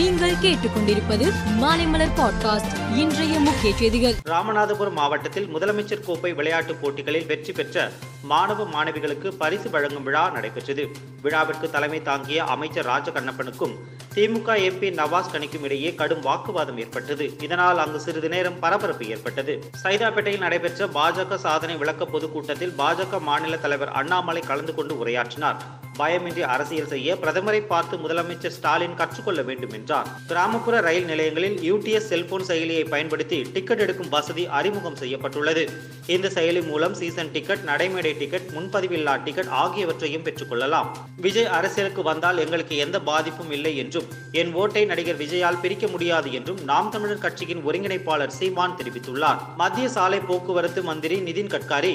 நீங்கள் கேட்டுக்கொண்டிருப்பது மாலைமலர் பாட்காஸ்ட். இன்றைய முக்கிய செய்திகள். ராமநாதபுரம் மாவட்டத்தில் முதலமைச்சர் கோப்பை விளையாட்டுப் போட்டிகளில் வெற்றி பெற்ற மாணவ மாணவிகளுக்கு பரிசு வழங்கும் விழா நடைபெற்றது. விழாவிற்கு தலைமை தாங்கிய அமைச்சர் ராஜகண்ணப்பனுக்கும் திமுக எம்பி நவாஸ் கனிக்கும் இடையே கடும் வாக்குவாதம் ஏற்பட்டது. இதனால் அங்கு சிறிது நேரம் பரபரப்பு ஏற்பட்டது. சைதாப்பேட்டையில் நடைபெற்ற பாஜக சாதனை விளக்க பொதுக்கூட்டத்தில் பாஜக மாநில தலைவர் அண்ணாமலை கலந்து கொண்டு உரையாற்றினார். பயமின்றி அரசியல் செய்ய பிரதமரை பார்த்து முதலமைச்சர் ஸ்டாலின் கற்றுக்கொள்ள வேண்டும் என்றார். கிராமப்புற ரயில் நிலையங்களில் யூடிஎஸ் செல்போன் செயலியை பயன்படுத்தி டிக்கெட் எடுக்கும் வசதி அறிமுகம் செய்யப்பட்டுள்ளது. இந்த செயலி மூலம் சீசன் டிக்கெட் நடைமேடை டிக்கெட் முன்பதிவில்லா டிக்கெட் ஆகியவற்றையும் பெற்றுக்கொள்ளலாம் விஜய் அரசியலுக்கு வந்தால் எங்களுக்கு எந்த பாதிப்பும் இல்லை என்றும் என் ஓட்டை நடிகர் விஜயால் பிரிக்க முடியாது என்றும் நாம் தமிழர் கட்சியின் ஒருங்கிணைப்பாளர் சீமான் தெரிவித்துள்ளார். மத்திய சாலை போக்குவரத்து மந்திரி நிதின் கட்காரி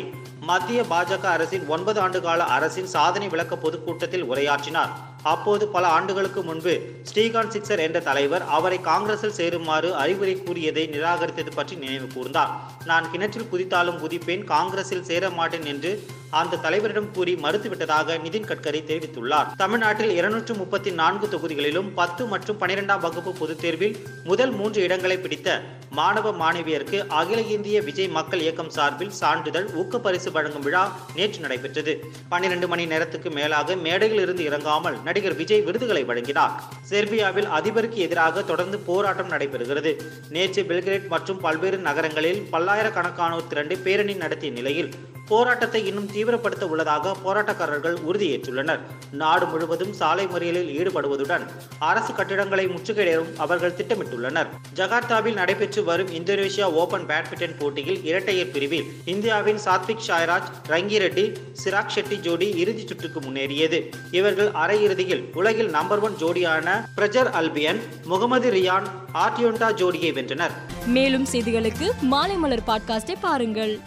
மத்திய பாஜக அரசின் ஒன்பது ஆண்டு கால அரசின் சாதனை விளக்க பொதுக்கூட்டம் கூட்டத்தில் உரையாற்றினார். அப்போது பல ஆண்டுகளுக்கு முன்பு ஸ்ரீகாந்த் சிக்சர் என்ற தலைவர் அவரை காங்கிரஸில் சேருமாறு அறிவுரை கூறியதை நிராகரித்தது பற்றி நினைவு கூர்ந்தார். நான் கிணற்றில் குதித்தாலும் குதிப்பேன் காங்கிரஸில் சேர மாட்டேன் என்று அந்த தலைவரிடம் கூறி மறுத்துவிட்டதாக நிதின் கட்கரி தெரிவித்துள்ளார். தமிழ்நாட்டில் இருநூற்று முப்பத்தி நான்கு தொகுதிகளிலும் பத்து மற்றும் பனிரெண்டாம் வகுப்பு பொதுத் தேர்வில் முதல் மூன்று இடங்களை பிடித்த மாணவ மாணவியருக்கு அகில இந்திய விஜய் மக்கள் இயக்கம் சார்பில் சான்றிதழ் ஊக்கப்பரிசு வழங்கும் விழா நேற்று நடைபெற்றது. பன்னிரண்டு மணி நேரத்துக்கு மேலாக மேடையில் இருந்து இறங்காமல் நடிகர் விஜய் விருதுகளை வழங்கினார். செர்பியாவில் அதிபருக்கு எதிராக தொடர்ந்து போராட்டம் நடைபெறுகிறது. நேற்று பெல்கிரேட் மற்றும் பல்வேறு நகரங்களில் பல்லாயிரக்கணக்கானோர் திரண்டு பேரணி நடத்திய நிலையில் போராட்டத்தை இன்னும் தீவிரப்படுத்த உள்ளதாக போராட்டக்காரர்கள் உறுதியேற்றுள்ளனர். நாடு முழுவதும் சாலை மறியலில் ஈடுபடுவதுடன் அரசு கட்டிடங்களை முற்றுகையிடவும் அவர்கள் திட்டமிட்டுள்ளனர். ஜகார்த்தாவில் நடைபெற்று வரும் இந்தோனேஷியா ஓபன் பேட்மிண்டன் போட்டியில் இரட்டையர் பிரிவில் இந்தியாவின் சாத்விக் சாய்ராஜ் ரங்கி ரெட்டி சிராக் ஷெட்டி ஜோடி இறுதிச் சுற்றுக்கு முன்னேறியது. இவர்கள் அரையிறுதியில் உலகில் நம்பர் ஒன் ஜோடியான பிரஜர் அல்பியன் முகமது ரியான் ஆர்டியோண்டா ஜோடியை வென்றனர். மேலும் செய்திகளுக்கு மாலைமலர் பாட்காஸ்டை பாருங்கள்.